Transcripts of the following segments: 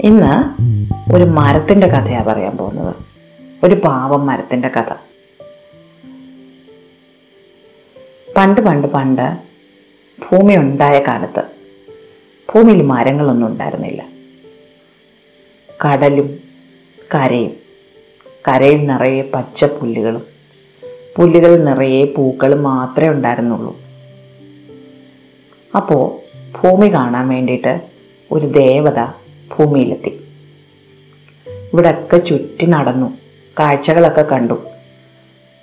ഇന്ന് ഒരു മരത്തിന്റെ കഥയാണ് പറയാൻ പോകുന്നത്. ഒരു പാവം മരത്തിന്റെ കഥ. പണ്ട് പണ്ട് പണ്ട് ഭൂമി ഉണ്ടായ കാലത്ത് ഭൂമിയിൽ മരങ്ങളൊന്നും ഉണ്ടായിരുന്നില്ല. കടലും കരയും കരയിൽ നിറയെ പച്ച പുല്ലുകളും പുല്ലുകളിൽ നിറയെ പൂക്കളും മാത്രമേ ഉണ്ടായിരുന്നുള്ളൂ. അപ്പോൾ ഭൂമി കാണാൻ വേണ്ടിയിട്ട് ഒരു ദേവത ഭൂമിയിലെത്തി. ഇവിടെയൊക്കെ ചുറ്റി നടന്നു. കാഴ്ചകളൊക്കെ കണ്ടു.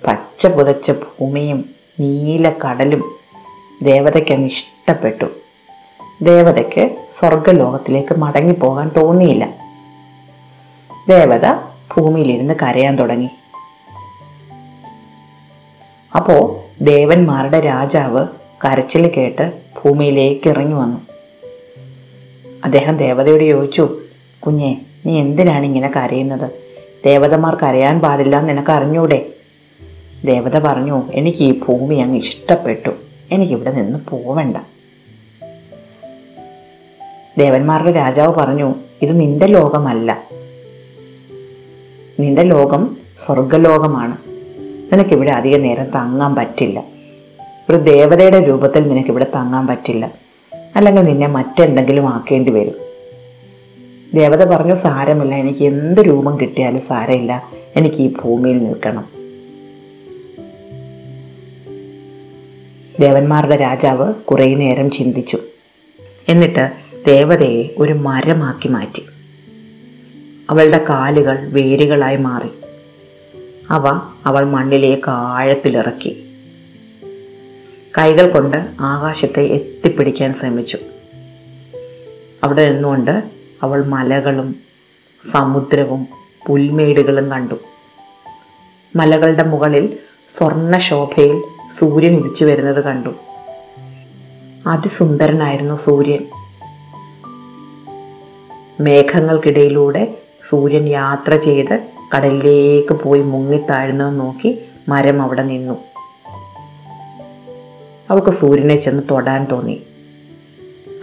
പച്ച പുതച്ച ഭൂമിയും നീല കടലും ദേവതയ്ക്ക് അങ്ങ് ഇഷ്ടപ്പെട്ടു. ദേവതയ്ക്ക് സ്വർഗലോകത്തിലേക്ക് മടങ്ങിപ്പോകാൻ തോന്നിയില്ല. ദേവത ഭൂമിയിലിരുന്ന് കരയാൻ തുടങ്ങി. അപ്പോൾ ദേവന്മാരുടെ രാജാവ് കരച്ചിൽ കേട്ട് ഭൂമിയിലേക്ക് ഇറങ്ങി വന്നു. അദ്ദേഹം ദേവതയോട് ചോദിച്ചു കുഞ്ഞെ നീ എന്തിനാണ് ഇങ്ങനെ കരയുന്നത്? ദേവതമാർ കരയാൻ പാടില്ല എന്ന് നിനക്ക് അറിഞ്ഞൂടെ? ദേവത പറഞ്ഞു എനിക്ക് ഈ ഭൂമി അങ്ങ് ഇഷ്ടപ്പെട്ടു. എനിക്കിവിടെ നിന്ന് പോവണ്ട. ദേവന്മാരുടെ രാജാവ് പറഞ്ഞു ഇത് നിന്റെ ലോകമല്ല. നിന്റെ ലോകം സ്വർഗലോകമാണ് നിനക്കിവിടെ അധിക നേരം തങ്ങാൻ പറ്റില്ല. ഒരു ദേവതയുടെ രൂപത്തിൽ നിനക്കിവിടെ തങ്ങാൻ പറ്റില്ല. അല്ലെങ്കിൽ നിന്നെ മറ്റെന്തെങ്കിലും ആക്കേണ്ടി വരും. ദേവത പറഞ്ഞു സാരമില്ല. എനിക്ക് എന്ത് രൂപം കിട്ടിയാലും സാരമില്ല. എനിക്ക് ഈ ഭൂമിയിൽ നിൽക്കണം. ദേവന്മാരുടെ രാജാവ് കുറേ നേരം ചിന്തിച്ചു. എന്നിട്ട് ദേവതയെ ഒരു മരമാക്കി മാറ്റി. അവളുടെ കാലുകൾ വേരുകളായി മാറി. അവ അവൾ മണ്ണിലേക്ക് ആഴത്തിലിറക്കി. കൈകൾ കൊണ്ട് ആകാശത്തെ എത്തിപ്പിടിക്കാൻ ശ്രമിച്ചു. അവിടെ നിന്നുകൊണ്ട് അവൾ മലകളും സമുദ്രവും പുൽമേടുകളും കണ്ടു. മലകളുടെ മുകളിൽ സ്വർണ ശോഭയിൽ സൂര്യൻ ഉദിച്ചു വരുന്നത് കണ്ടു. അതിസുന്ദരനായിരുന്നു സൂര്യൻ. മേഘങ്ങൾക്കിടയിലൂടെ സൂര്യൻ യാത്ര ചെയ്ത് കടലിലേക്ക് പോയി മുങ്ങിത്താഴുന്നത് നോക്കി മരം അവിടെ നിന്നു. അവൾക്ക് സൂര്യനെ ചെന്ന് തൊടാൻ തോന്നി.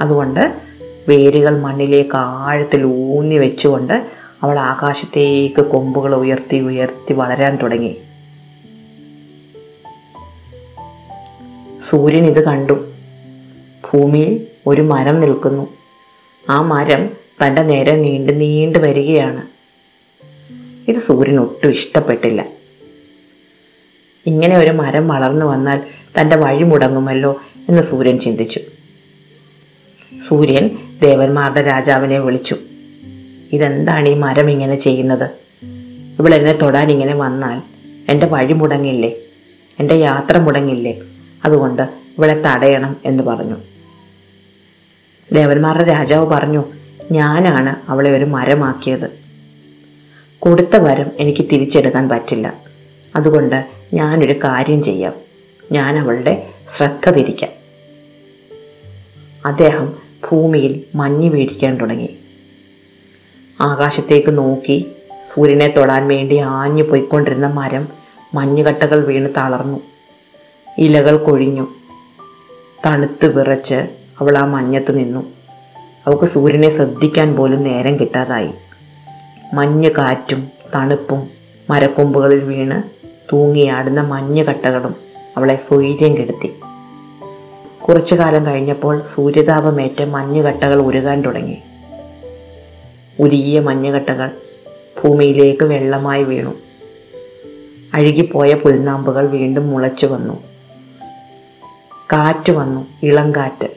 അതുകൊണ്ട് വേരുകൾ മണ്ണിലേക്ക് ആഴത്തിൽ ഊന്നി വെച്ചുകൊണ്ട് അവൾ ആകാശത്തേക്ക് കൊമ്പുകൾ ഉയർത്തി ഉയർത്തി വളരാൻ തുടങ്ങി. സൂര്യൻ ഇത് കണ്ടു. ഭൂമിയിൽ ഒരു മരം നിൽക്കുന്നു. ആ മരം തന്റെ നേരെ നീണ്ടു നീണ്ടു വരികയാണ്. ഇത് സൂര്യൻ ഒട്ടും ഇഷ്ടപ്പെട്ടില്ല. ഇങ്ങനെ ഒരു മരം വളർന്നു വന്നാൽ തന്റെ വഴി മുടങ്ങുമല്ലോ എന്ന് സൂര്യൻ ചിന്തിച്ചു. സൂര്യൻ ദേവന്മാരുടെ രാജാവിനെ വിളിച്ചു. ഇതെന്താണ് ഈ മരം ഇങ്ങനെ ചെയ്യുന്നത്? ഇവളെന്നെ തൊടാൻ ഇങ്ങനെ വന്നാൽ എന്റെ വഴി മുടങ്ങില്ലേ? എന്റെ യാത്ര മുടങ്ങില്ലേ? അതുകൊണ്ട് ഇവളെ തടയണം എന്ന് പറഞ്ഞു. ദേവന്മാരുടെ രാജാവ് പറഞ്ഞു ഞാനാണ് അവളെ ഒരു മരമാക്കിയത്. കൊടുത്ത വരം എനിക്ക് തിരിച്ചെടുക്കാൻ പറ്റില്ല. അതുകൊണ്ട് ഞാനൊരു കാര്യം ചെയ്യാം. ഞാൻ അവളുടെ ശ്രദ്ധ തിരിക്കാം. അദ്ദേഹം ഭൂമിയിൽ മഞ്ഞ് വീടിക്കാൻ തുടങ്ങി. ആകാശത്തേക്ക് നോക്കി സൂര്യനെ തൊടാൻ വേണ്ടി ആഞ്ഞു പോയിക്കൊണ്ടിരുന്ന മരം മഞ്ഞുകട്ടകൾ വീണ് തളർന്നു. ഇലകൾ കൊഴിഞ്ഞു. തണുത്ത് വിറച്ച് അവൾ ആ മഞ്ഞത്ത് നിന്നു. അവൾക്ക് സൂര്യനെ ശ്രദ്ധിക്കാൻ പോലും നേരം കിട്ടാതായി. മഞ്ഞ് കാറ്റും തണുപ്പും മരക്കൊമ്പുകളിൽ വീണ് തൂങ്ങിയാടുന്ന മഞ്ഞുകട്ടകളും അവളെ സ്വൈര്യം കെടുത്തി. കുറച്ചു കാലം കഴിഞ്ഞപ്പോൾ സൂര്യതാപമേറ്റ് മഞ്ഞുകട്ടകൾ ഉരുകാൻ തുടങ്ങി. ഉരുകിയ മഞ്ഞുകട്ടകൾ ഭൂമിയിലേക്ക് വെള്ളമായി വീണു. അഴുകിപ്പോയ പുൽനാമ്പുകൾ വീണ്ടും മുളച്ചു വന്നു. കാറ്റ് വന്നു ഇളം കാറ്റ്.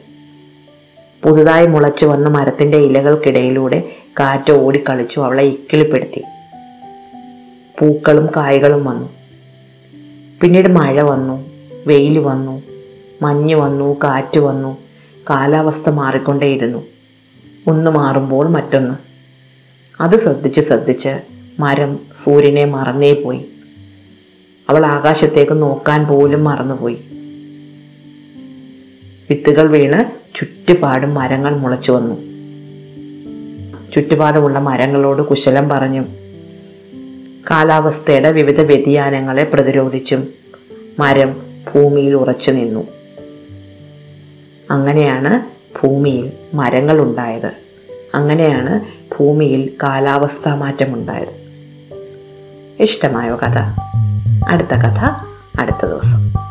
പുതുതായി മുളച്ചു വന്ന മരത്തിന്റെ ഇലകൾക്കിടയിലൂടെ കാറ്റ് ഓടിക്കളിച്ചു അവളെ ഇക്കിളിപ്പെടുത്തി. പൂക്കളും കായകളും വന്നു. പിന്നീട് മഴ വന്നു വെയിൽ വന്നു മഞ്ഞ് വന്നു കാറ്റ് വന്നു കാലാവസ്ഥ മാറിക്കൊണ്ടേയിരുന്നു. ഒന്ന് മാറുമ്പോൾ മറ്റൊന്ന്. അത് ശ്രദ്ധിച്ച് ശ്രദ്ധിച്ച് മരം സൂര്യനെ മറന്നേ പോയി. അവൾ ആകാശത്തേക്ക് നോക്കാൻ പോലും മറന്നുപോയി. വിത്തുകൾ വീണ് ചുറ്റുപാടും മരങ്ങൾ മുളച്ചു വന്നു. ചുറ്റുപാടുമുള്ള മരങ്ങളോട് കുശലം പറഞ്ഞും കാലാവസ്ഥയുടെ വിവിധ വ്യതിയാനങ്ങളെ പ്രതിരോധിച്ചും മരം ഭൂമിയിൽ ഉറച്ചു നിന്നു. അങ്ങനെയാണ് ഭൂമിയിൽ മരങ്ങൾ ഉണ്ടായത് അങ്ങനെയാണ് ഭൂമിയിൽ കാലാവസ്ഥാ മാറ്റമുണ്ടായത്. ഇഷ്ടമായ കഥ? അടുത്ത കഥ അടുത്ത ദിവസം.